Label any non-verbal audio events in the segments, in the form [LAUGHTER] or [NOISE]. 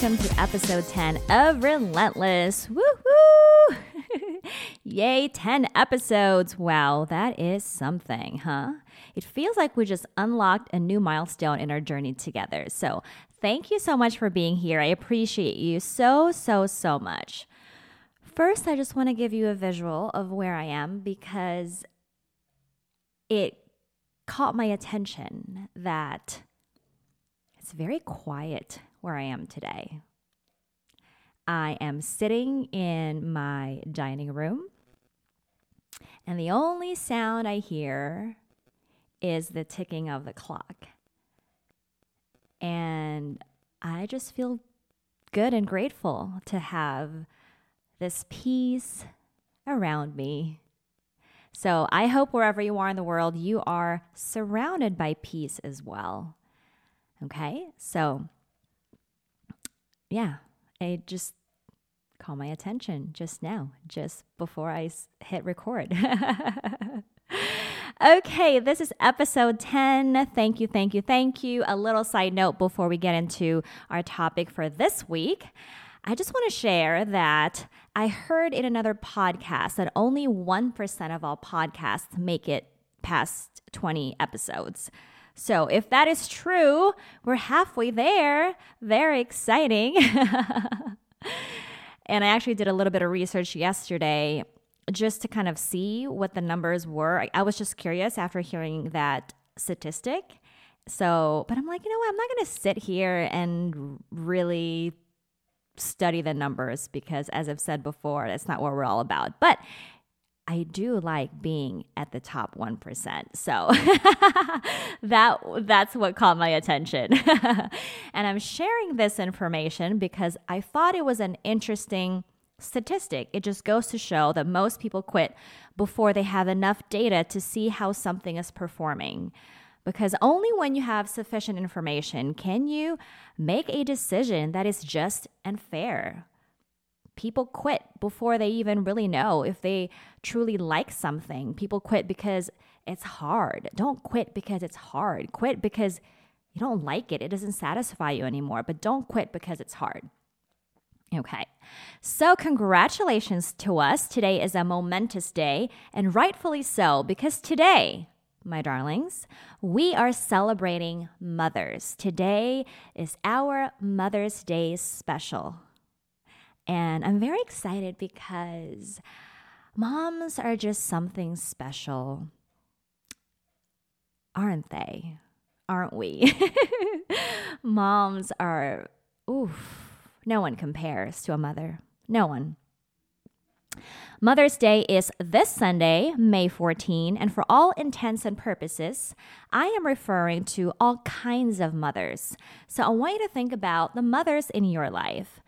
welcome to episode 10 of Relentless. Woohoo! [LAUGHS] Yay, 10 episodes. Wow, that is something, huh? It feels like we just unlocked a new milestone in our journey together. So, thank you so much for being here. I appreciate you so, so, so much. First, I just want to give you a visual of where I am because it caught my attention that it's very quiet where I am today. I am sitting in my dining room, and the only sound I hear is the ticking of the clock. And I just feel good and grateful to have this peace around me. So I hope wherever you are in the world, you are surrounded by peace as well. Okay, so yeah, it just caught my attention just now, just before I hit record. [LAUGHS] okay, this is episode 10. Thank you, thank you, thank you. A little side note before we get into our topic for this week. I just want to share that I heard in another podcast that only 1% of all podcasts make it past 20 episodes. So, if that is true, we're halfway there. Very exciting. [LAUGHS] and I actually did a little bit of research yesterday just to kind of see what the numbers were. I was just curious after hearing that statistic. So, but I'm like, you know what? I'm not going to sit here and really study the numbers because, as I've said before, that's not what we're all about. But I do like being at the top 1%. So [LAUGHS] that that's what caught my attention. [LAUGHS] and I'm sharing this information because I thought it was an interesting statistic. It just goes to show that most people quit before they have enough data to see how something is performing. Because only when you have sufficient information can you make a decision that is just and fair people quit before they even really know if they truly like something. People quit because it's hard. Don't quit because it's hard. Quit because you don't like it. It doesn't satisfy you anymore, but don't quit because it's hard. Okay, so congratulations to us. Today is a momentous day, and rightfully so, because today, my darlings, we are celebrating mothers. Today is our Mother's Day special. And I'm very excited because moms are just something special, aren't they? Aren't we? [LAUGHS] moms are, oof, no one compares to a mother. No one. Mother's Day is this Sunday, May 14, and for all intents and purposes, I am referring to all kinds of mothers. So I want you to think about the mothers in your life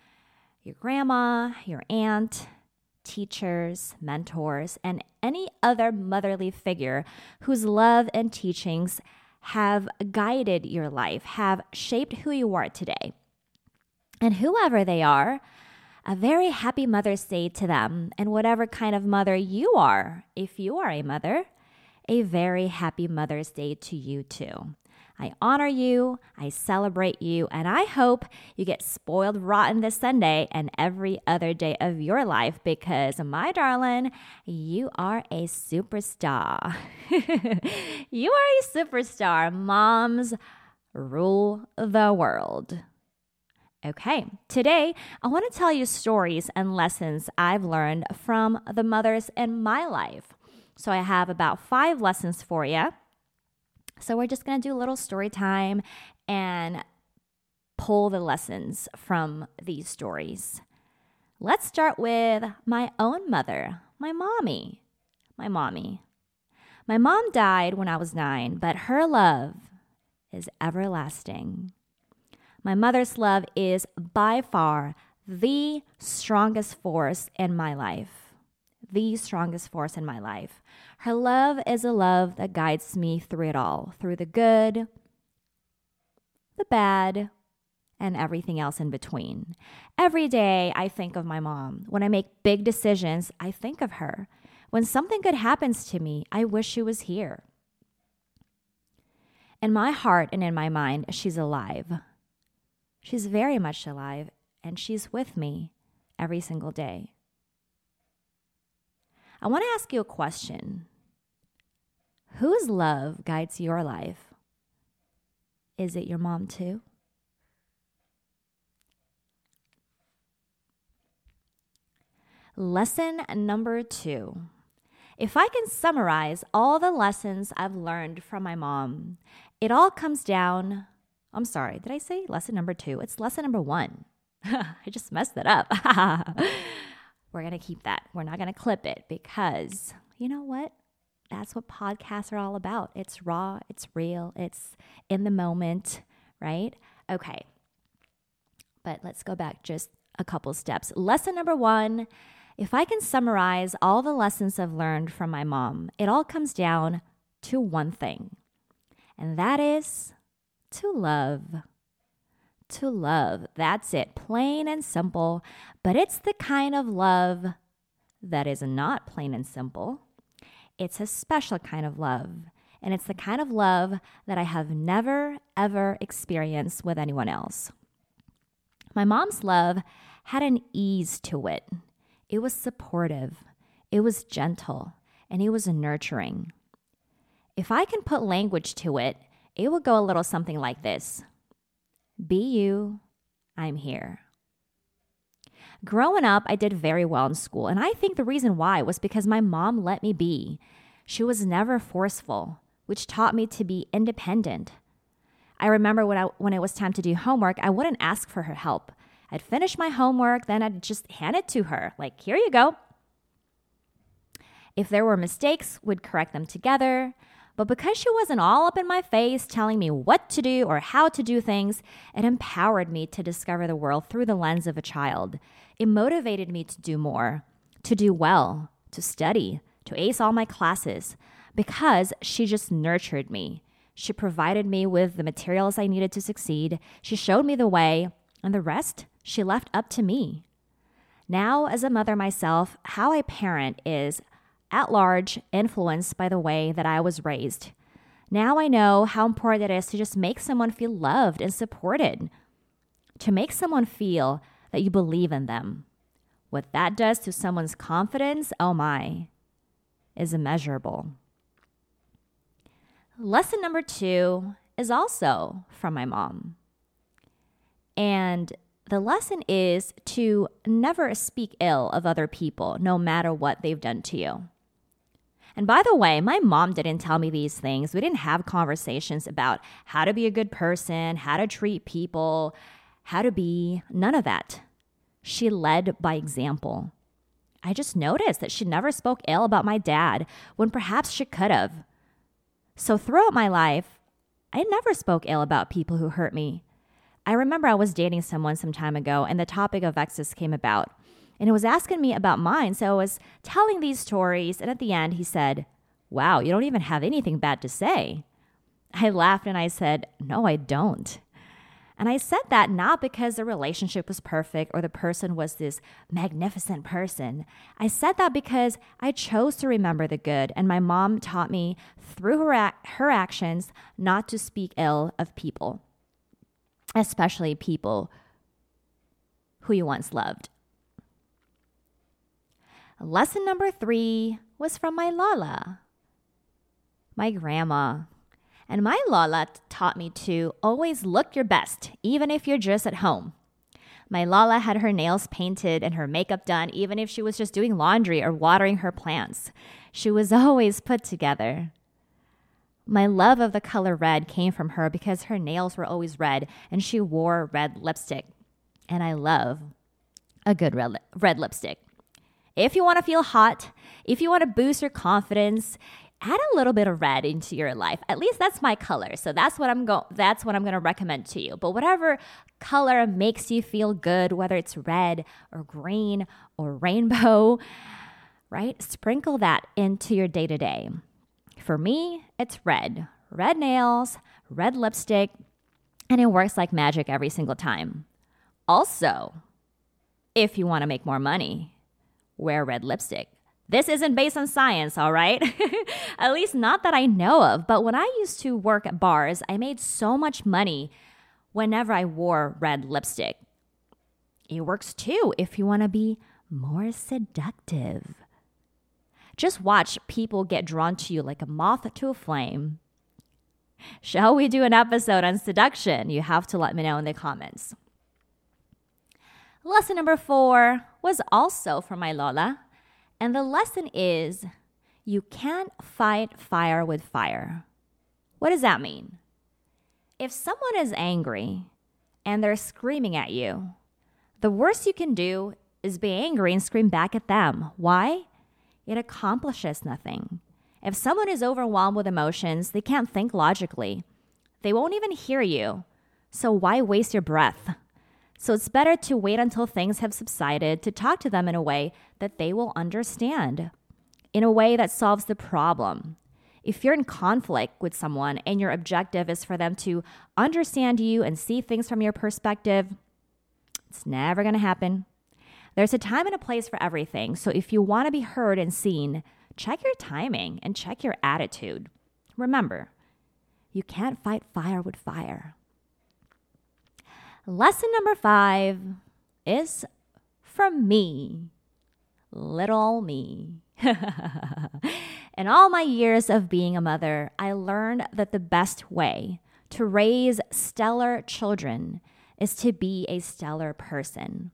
your grandma, your aunt, teachers, mentors, and any other motherly figure whose love and teachings have guided your life, have shaped who you are today. And whoever they are, a very happy Mother's Day to them, and whatever kind of mother you are, if you are a mother, a very happy Mother's Day to you too. I honor you, I celebrate you, and I hope you get spoiled rotten this Sunday and every other day of your life because, my darling, you are a superstar. [LAUGHS] you are a superstar. Moms rule the world. Okay, today I want to tell you stories and lessons I've learned from the mothers in my life. So I have about five lessons for you. So we're just going to do a little story time and pull the lessons from these stories. Let's start with my own mother, my mommy. My mommy. My mom died when I was nine, but her love is everlasting. My mother's love is by far the strongest force in my life the strongest force in my life. Her love is a love that guides me through it all, through the good, the bad, and everything else in between. Every day I think of my mom. When I make big decisions, I think of her. When something good happens to me, I wish she was here. In my heart and in my mind, she's alive. She's very much alive, and she's with me every single day. I want to ask you a question Whose love guides your life? Is it your mom too? Lesson number two. If I can summarize all the lessons I've learned from my mom, it all comes down. I'm sorry, did I say lesson number two? It's lesson number one. [LAUGHS] I just messed that up. [LAUGHS] We're going to keep that. We're not going to clip it because you know what? That's what podcasts are all about. It's raw, it's real, it's in the moment, right? Okay. But let's go back just a couple steps. Lesson number one if I can summarize all the lessons I've learned from my mom, it all comes down to one thing, and that is to love. To love. That's it, plain and simple. But it's the kind of love that is not plain and simple. It's a special kind of love. And it's the kind of love that I have never, ever experienced with anyone else. My mom's love had an ease to it. It was supportive, it was gentle, and it was nurturing. If I can put language to it, it would go a little something like this Be you, I'm here. Growing up, I did very well in school, and I think the reason why was because my mom let me be. She was never forceful, which taught me to be independent. I remember when, I, when it was time to do homework, I wouldn't ask for her help. I'd finish my homework, then I'd just hand it to her, like, here you go. If there were mistakes, we'd correct them together. But because she wasn't all up in my face telling me what to do or how to do things, it empowered me to discover the world through the lens of a child. It motivated me to do more, to do well, to study, to ace all my classes, because she just nurtured me. She provided me with the materials I needed to succeed. She showed me the way, and the rest she left up to me. Now, as a mother myself, how I parent is at large influenced by the way that I was raised. Now I know how important it is to just make someone feel loved and supported, to make someone feel that you believe in them. What that does to someone's confidence, oh my, is immeasurable. Lesson number two is also from my mom. And the lesson is to never speak ill of other people, no matter what they've done to you. And by the way, my mom didn't tell me these things. We didn't have conversations about how to be a good person, how to treat people, how to be, none of that. She led by example. I just noticed that she never spoke ill about my dad when perhaps she could have. So throughout my life, I never spoke ill about people who hurt me. I remember I was dating someone some time ago and the topic of exes came about. And it was asking me about mine. So I was telling these stories. And at the end, he said, Wow, you don't even have anything bad to say. I laughed and I said, No, I don't. And I said that not because the relationship was perfect or the person was this magnificent person. I said that because I chose to remember the good, and my mom taught me through her, her actions not to speak ill of people especially people who you once loved. Lesson number three was from my Lala, my grandma. And my Lala taught me to always look your best, even if you're just at home. My Lala had her nails painted and her makeup done, even if she was just doing laundry or watering her plants. She was always put together. My love of the color red came from her because her nails were always red and she wore red lipstick. And I love a good red, red lipstick. If you want to feel hot, if you want to boost your confidence, add a little bit of red into your life. At least that's my color. So that's what I'm going that's what I'm going to recommend to you. But whatever color makes you feel good, whether it's red or green or rainbow, [LAUGHS] right? Sprinkle that into your day-to-day. For me, it's red. Red nails, red lipstick, and it works like magic every single time. Also, if you want to make more money, wear red lipstick. This isn't based on science, all right? [LAUGHS] at least not that I know of. But when I used to work at bars, I made so much money whenever I wore red lipstick. It works too if you want to be more seductive. Just watch people get drawn to you like a moth to a flame. Shall we do an episode on seduction? You have to let me know in the comments. Lesson number four was also from my Lola, and the lesson is you can't fight fire with fire. What does that mean? If someone is angry and they're screaming at you, the worst you can do is be angry and scream back at them. Why? It accomplishes nothing. If someone is overwhelmed with emotions, they can't think logically. They won't even hear you. So why waste your breath? So it's better to wait until things have subsided to talk to them in a way that they will understand, in a way that solves the problem. If you're in conflict with someone and your objective is for them to understand you and see things from your perspective, it's never going to happen. There's a time and a place for everything. So if you want to be heard and seen, check your timing and check your attitude. Remember, you can't fight fire with fire. Lesson number five is from me, little me. [LAUGHS] In all my years of being a mother, I learned that the best way to raise stellar children is to be a stellar person.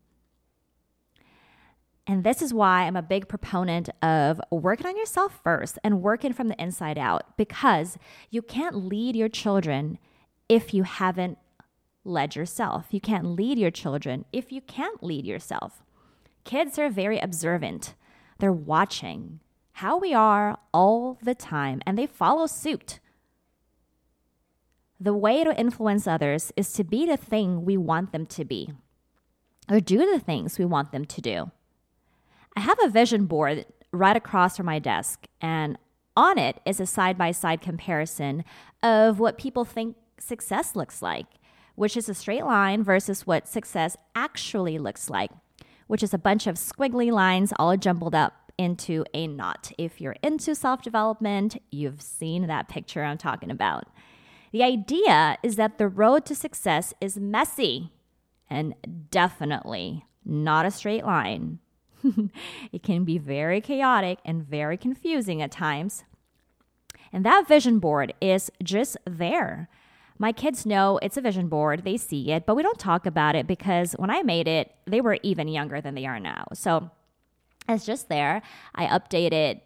And this is why I'm a big proponent of working on yourself first and working from the inside out because you can't lead your children if you haven't led yourself. You can't lead your children if you can't lead yourself. Kids are very observant, they're watching how we are all the time and they follow suit. The way to influence others is to be the thing we want them to be or do the things we want them to do. I have a vision board right across from my desk, and on it is a side by side comparison of what people think success looks like, which is a straight line versus what success actually looks like, which is a bunch of squiggly lines all jumbled up into a knot. If you're into self development, you've seen that picture I'm talking about. The idea is that the road to success is messy and definitely not a straight line. [LAUGHS] it can be very chaotic and very confusing at times. And that vision board is just there. My kids know it's a vision board, they see it, but we don't talk about it because when I made it, they were even younger than they are now. So it's just there. I update it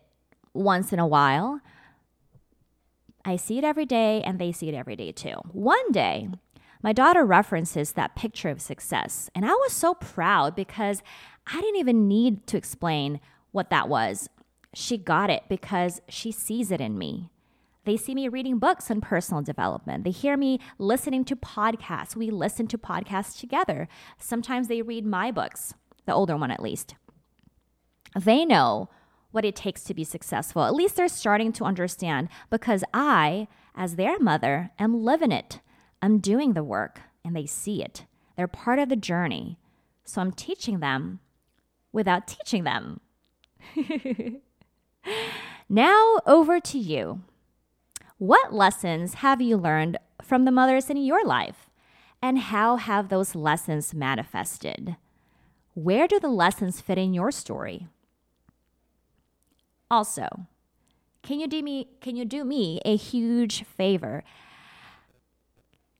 once in a while. I see it every day, and they see it every day too. One day, my daughter references that picture of success, and I was so proud because I didn't even need to explain what that was. She got it because she sees it in me. They see me reading books on personal development. They hear me listening to podcasts. We listen to podcasts together. Sometimes they read my books, the older one at least. They know what it takes to be successful. At least they're starting to understand because I, as their mother, am living it. I'm doing the work and they see it. They're part of the journey. So I'm teaching them without teaching them. [LAUGHS] now, over to you. What lessons have you learned from the mothers in your life? And how have those lessons manifested? Where do the lessons fit in your story? Also, can you do me can you do me a huge favor?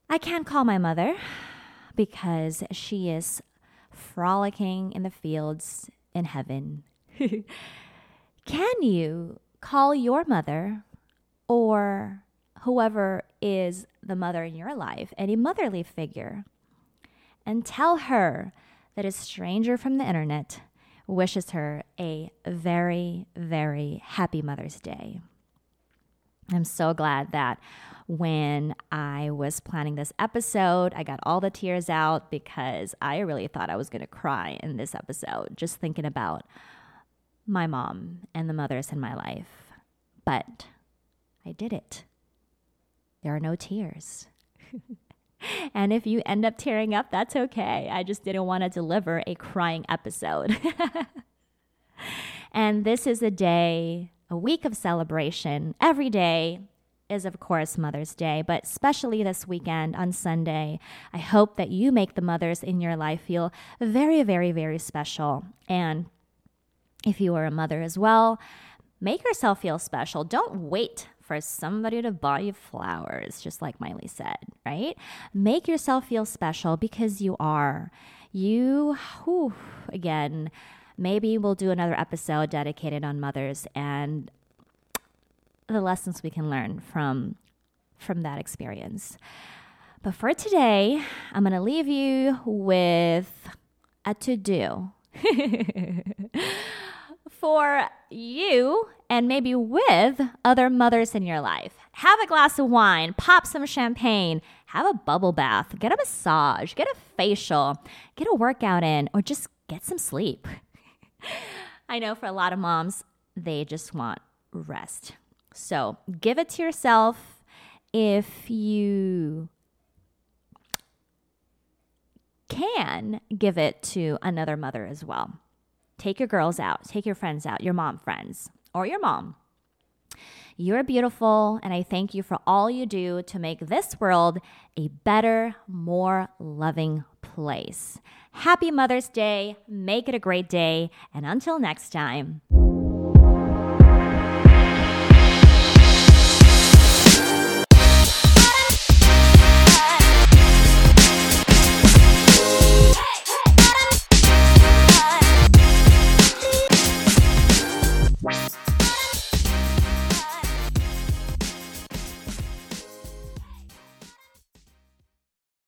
I can't call my mother because she is frolicking in the fields in heaven. [LAUGHS] Can you call your mother or whoever is the mother in your life, any motherly figure, and tell her that a stranger from the internet wishes her a very, very happy Mother's Day? I'm so glad that when I was planning this episode, I got all the tears out because I really thought I was going to cry in this episode, just thinking about my mom and the mothers in my life. But I did it. There are no tears. [LAUGHS] and if you end up tearing up, that's okay. I just didn't want to deliver a crying episode. [LAUGHS] and this is a day a week of celebration. Every day is, of course, Mother's Day, but especially this weekend on Sunday, I hope that you make the mothers in your life feel very, very, very special. And if you are a mother as well, make yourself feel special. Don't wait for somebody to buy you flowers, just like Miley said, right? Make yourself feel special because you are. You, whew, again, maybe we'll do another episode dedicated on mothers and the lessons we can learn from from that experience. But for today, I'm going to leave you with a to do [LAUGHS] for you and maybe with other mothers in your life. Have a glass of wine, pop some champagne, have a bubble bath, get a massage, get a facial, get a workout in, or just get some sleep. [LAUGHS] I know for a lot of moms, they just want rest. So give it to yourself if you can give it to another mother as well. Take your girls out, take your friends out, your mom friends, or your mom. You're beautiful, and I thank you for all you do to make this world a better, more loving place. Happy Mother's Day. Make it a great day. And until next time.